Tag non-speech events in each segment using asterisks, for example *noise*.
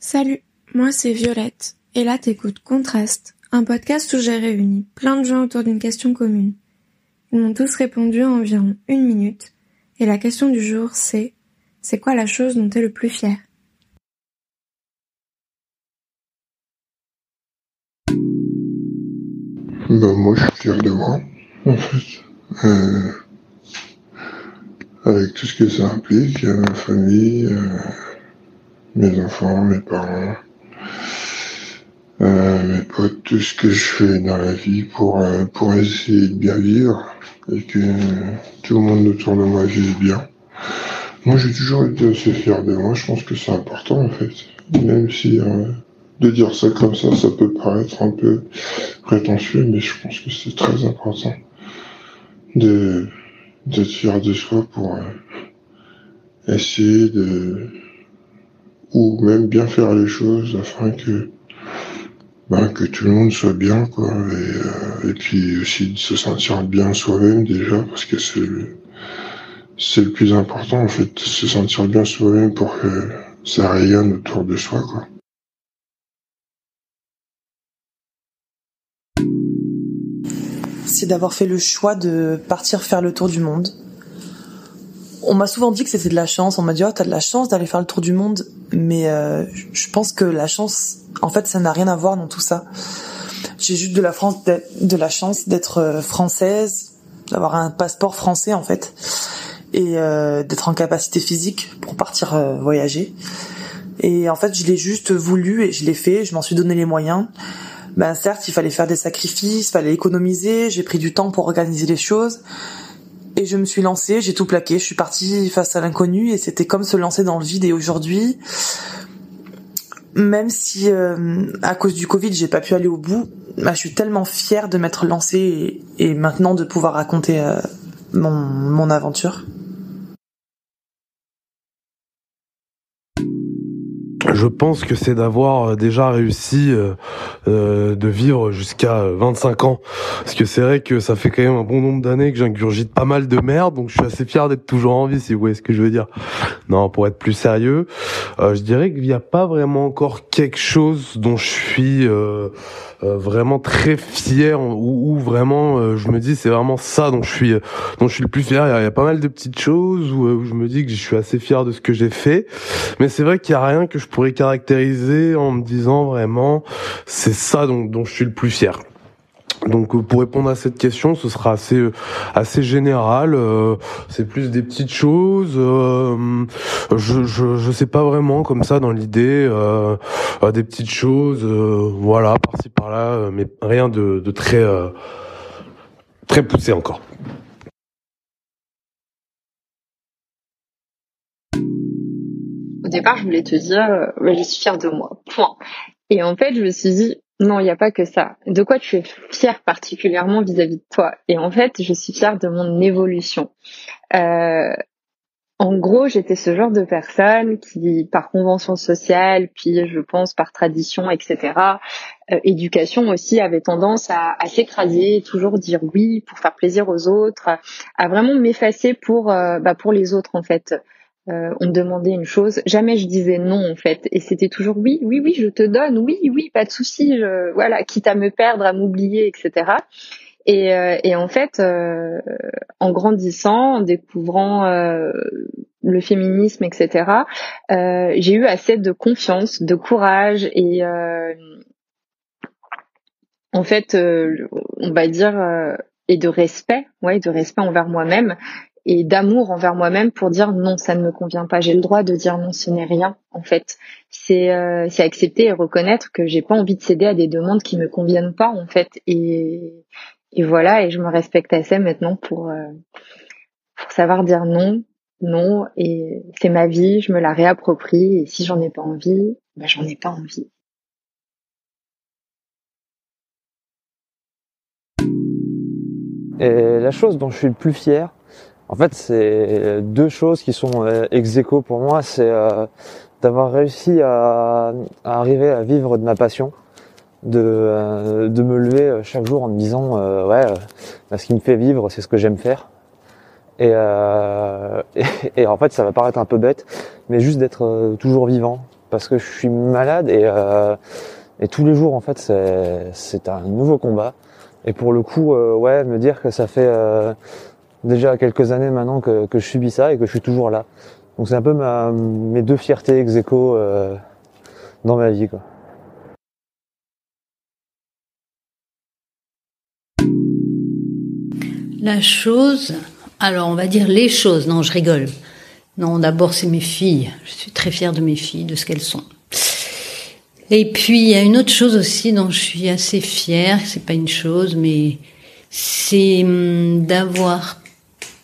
Salut, moi c'est Violette, et là t'écoutes Contraste, un podcast où j'ai réuni plein de gens autour d'une question commune. Ils m'ont tous répondu en environ une minute, et la question du jour c'est c'est quoi la chose dont t'es le plus fier Ben moi je suis fier de moi, en fait. Euh, avec tout ce que ça implique, euh, ma famille, euh, mes enfants, mes parents, euh, mes potes, tout ce que je fais dans la vie pour, euh, pour essayer de bien vivre et que tout le monde autour de moi vive bien. Moi j'ai toujours été assez fier de moi, je pense que c'est important en fait. Même si euh, de dire ça comme ça, ça peut paraître un peu prétentieux, mais je pense que c'est très important de d'être fier de soi pour euh, essayer de ou même bien faire les choses afin que ben, que tout le monde soit bien quoi et, euh, et puis aussi de se sentir bien soi-même déjà parce que c'est le c'est le plus important en fait se sentir bien soi-même pour que ça rayonne autour de soi quoi c'est d'avoir fait le choix de partir faire le tour du monde. On m'a souvent dit que c'était de la chance. On m'a dit oh t'as de la chance d'aller faire le tour du monde, mais euh, je pense que la chance, en fait, ça n'a rien à voir dans tout ça. J'ai juste de la France, de la chance d'être euh, française, d'avoir un passeport français en fait, et euh, d'être en capacité physique pour partir euh, voyager. Et en fait, je l'ai juste voulu et je l'ai fait. Je m'en suis donné les moyens ben certes, il fallait faire des sacrifices, il fallait économiser, j'ai pris du temps pour organiser les choses. Et je me suis lancée, j'ai tout plaqué, je suis partie face à l'inconnu et c'était comme se lancer dans le vide. Et aujourd'hui, même si euh, à cause du Covid j'ai pas pu aller au bout, ben, je suis tellement fière de m'être lancée et, maintenant de pouvoir raconter euh, mon aventure. Je pense que c'est d'avoir déjà réussi euh, euh, de vivre jusqu'à 25 ans. Parce que c'est vrai que ça fait quand même un bon nombre d'années que j'ingurgite pas mal de merde, donc je suis assez fier d'être toujours en vie, si vous voyez ce que je veux dire. Non, pour être plus sérieux, euh, je dirais qu'il n'y a pas vraiment encore quelque chose dont je suis euh, euh, vraiment très fier ou, vraiment euh, je me dis c'est vraiment ça dont je suis dont je suis le plus fier. Il y a, pas mal de petites choses où, je me dis que je suis assez fier de ce que j'ai fait, mais c'est vrai qu'il y a rien que je pourrais caractériser en me disant vraiment c'est ça dont, je suis le plus fier. Donc pour répondre à cette question, ce sera assez assez général. Euh, c'est plus des petites choses. Euh, je, je sais pas vraiment comme ça dans l'idée euh, des petites choses. voilà par-ci par-là, mais rien de, de très très poussé encore. Au départ, je voulais te dire, je suis fière de moi. Point. Et en fait, je me suis dit, non, il n'y a pas que ça. De quoi tu es fière particulièrement vis-à-vis de toi? Et en fait, je suis fière de mon évolution. Euh, en gros, j'étais ce genre de personne qui, par convention sociale, puis je pense par tradition, etc., euh, éducation aussi, avait tendance à, à s'écraser, toujours dire oui pour faire plaisir aux autres, à vraiment m'effacer pour, euh, bah, pour les autres en fait euh, on me demandait une chose, jamais je disais non en fait, et c'était toujours oui, oui, oui, je te donne, oui, oui, pas de souci, voilà, quitte à me perdre, à m'oublier, etc. Et, euh, et, en fait, euh, en grandissant, en découvrant euh, le féminisme, etc., euh, j'ai eu assez de confiance, de courage et euh, en fait, on va dire et de respect, ouais, de respect envers moi-même et d'amour envers moi-même pour dire non, ça ne me convient pas. J'ai le droit de dire non, ce n'est rien. En fait, c'est euh, c'est accepter et reconnaître que j'ai pas envie de céder à des demandes qui me conviennent pas en fait. Et et voilà, et je me respecte assez maintenant pour euh, pour savoir dire non, non. Et c'est ma vie, je me la réapproprie. Et si j'en ai pas envie, ben j'en ai pas envie. Et la chose dont je suis le plus fier, en fait, c'est deux choses qui sont ex aequo pour moi. C'est euh, d'avoir réussi à, à, arriver à vivre de ma passion, de, euh, de me lever chaque jour en me disant euh, ouais, bah, ce qui me fait vivre, c'est ce que j'aime faire. Et, *laughs* et, et, en fait, ça va paraître un peu bête, mais juste d'être toujours vivant, parce que je suis malade et et tous les jours en fait c'est c'est un nouveau combat. Et pour le coup, ouais, me dire que ça fait déjà quelques années maintenant que, je subis ça et que je suis toujours là. Donc c'est un peu mes deux fiertés ex aequo euh, dans ma vie. Quoi. La chose, alors on va dire les choses, non je rigole. Non, d'abord c'est mes filles. Je suis très fière de mes filles, de ce qu'elles sont. Et puis il y a une autre chose aussi dont je suis assez fière, c'est pas une chose, mais c'est hum, d'avoir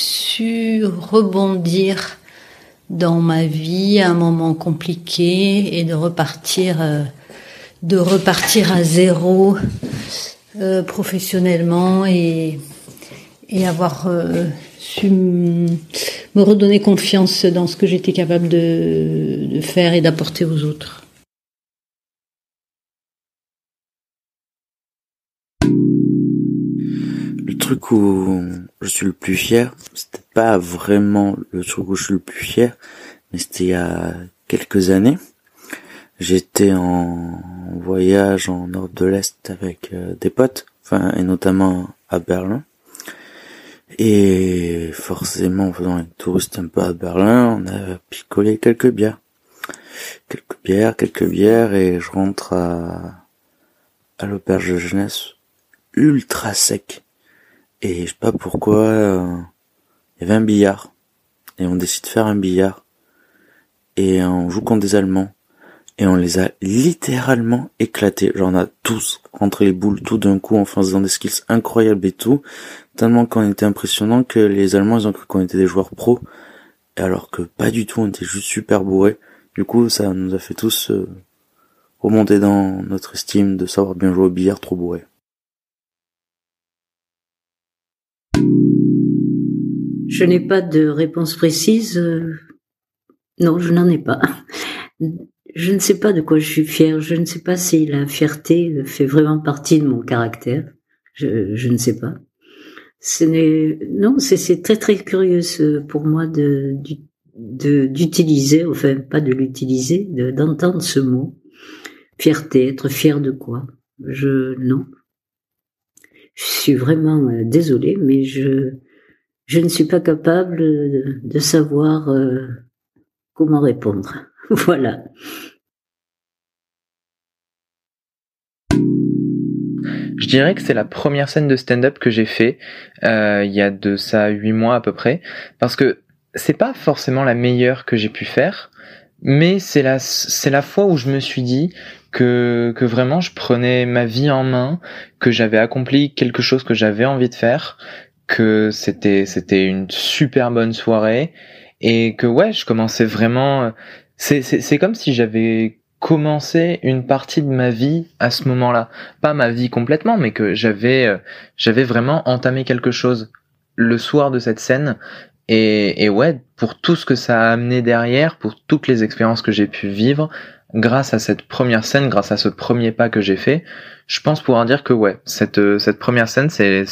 su rebondir dans ma vie à un moment compliqué et de repartir euh, de repartir à zéro euh, professionnellement et et avoir euh, su me redonner confiance dans ce que j'étais capable de, de faire et d'apporter aux autres. Truc où je suis le plus fier, c'était pas vraiment le truc où je suis le plus fier, mais c'était il y a quelques années. J'étais en voyage en Europe de l'Est avec euh, des potes, enfin et notamment à Berlin. Et forcément, en faisant un touriste un peu à Berlin, on a picolé quelques bières. Quelques bières, quelques bières, et je rentre à, à l'auberge de jeunesse ultra sec. Et je sais pas pourquoi, euh, il y avait un billard. Et on décide de faire un billard. Et on joue contre des Allemands. Et on les a littéralement éclatés. Genre on a tous rentré les boules tout d'un coup en faisant des skills incroyables et tout. Tellement qu'on était impressionnant que les Allemands ils ont cru qu'on était des joueurs pros. Alors que pas du tout, on était juste super bourrés. Du coup ça nous a fait tous euh, remonter dans notre estime de savoir bien jouer au billard trop bourré. Je n'ai pas de réponse précise. Euh, non, je n'en ai pas. Je ne sais pas de quoi je suis fière. Je ne sais pas si la fierté fait vraiment partie de mon caractère. Je, je ne sais pas. Ce n'est non, c'est très très curieux pour moi de d'utiliser, enfin pas de l'utiliser, d'entendre ce mot. Fierté, être fier de quoi? Je non. Je suis vraiment euh, désolée, mais je je ne suis pas capable de, savoir euh, comment répondre. *laughs* voilà. Je dirais que c'est la première scène de stand-up que j'ai fait euh, il y a de ça huit mois à peu près, parce que c'est pas forcément la meilleure que j'ai pu faire, mais c'est la c'est la fois où je me suis dit que que vraiment je prenais ma vie en main, que j'avais accompli quelque chose que j'avais envie de faire, que c'était c'était une super bonne soirée et que ouais, je commençais vraiment c'est c'est c'est comme si j'avais commencé une partie de ma vie à ce moment-là, pas ma vie complètement mais que j'avais euh, j'avais vraiment entamé quelque chose le soir de cette scène et, et ouais, pour tout ce que ça a amené derrière, pour toutes les expériences que j'ai pu vivre, grâce à cette première scène, grâce à ce premier pas que j'ai fait, je pense pouvoir dire que ouais, cette, euh, cette première scène, c'est,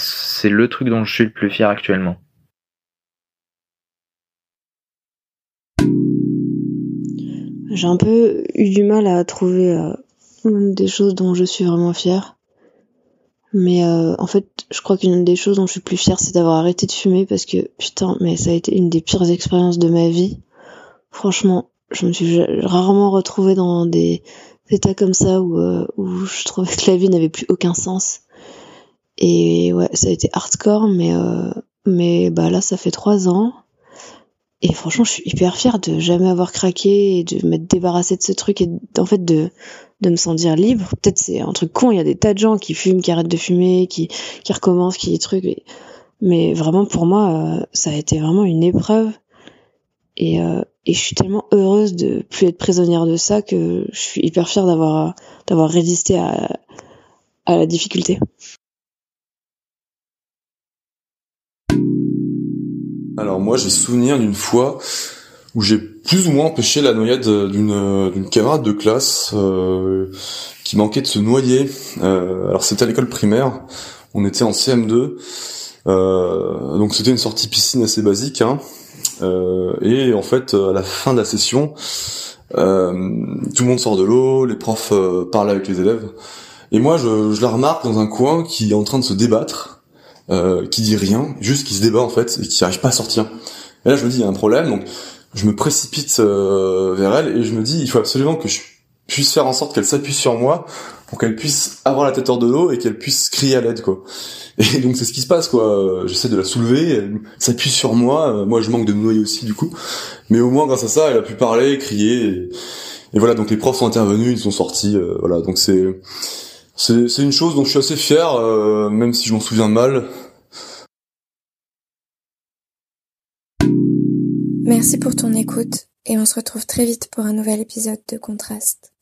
le truc dont je suis le plus fier actuellement. J'ai un peu eu du mal à trouver euh, des choses dont je suis vraiment fière. Mais euh, en fait, je crois qu'une des choses dont je suis plus fière, c'est d'avoir arrêté de fumer parce que putain, mais ça a été une des pires expériences de ma vie. Franchement, je me suis rarement retrouvée dans des états comme ça où, euh, où je trouvais que la vie n'avait plus aucun sens. Et ouais, ça a été hardcore, mais euh, mais bah là, ça fait trois ans. Et franchement, je suis hyper fière de jamais avoir craqué et de m'être débarrassée de ce truc et en fait de de me sentir libre. Peut-être c'est un truc con, il y a des tas de gens qui fument, qui arrêtent de fumer, qui qui recommencent, qui trucs. Mais vraiment pour moi, euh, ça a été vraiment une épreuve. Et, euh, et je suis tellement heureuse de plus être prisonnière de ça que je suis hyper fière d'avoir d'avoir résisté à, à la difficulté. Alors moi j'ai souvenir d'une fois où j'ai plus ou moins empêché la noyade d'une d'une camarade de classe euh, qui manquait de se noyer. Euh, alors c'était à l'école primaire, on était en CM2, euh, donc c'était une sortie piscine assez basique. Hein. Euh, et en fait, à la fin de la session, Euh, tout le monde sort de l'eau, les profs euh, parlent avec les élèves. Et moi, je, la remarque dans un coin qui est en train de se débattre, euh, qui dit rien, juste qui se débat en fait, et qui n'arrive pas à sortir. Et là, je me dis, il y a un problème, donc je me précipite euh, vers elle, et je me dis, il faut absolument que je puisse faire en sorte qu'elle s'appuie sur moi pour qu'elle puisse avoir la tête hors de l'eau et qu'elle puisse crier à l'aide quoi. *laughs* Et donc c'est ce qui se passe quoi. J'essaie de la soulever, elle s'appuie sur moi. Moi je manque de me noyer aussi du coup, mais au moins grâce à ça elle a pu parler, crier et, voilà donc les profs sont intervenus, ils sont sortis. Euh, voilà donc c'est c'est une chose dont je suis assez fier, euh, même si je m'en souviens mal. Merci pour ton écoute et on se retrouve très vite pour un nouvel épisode de Contraste.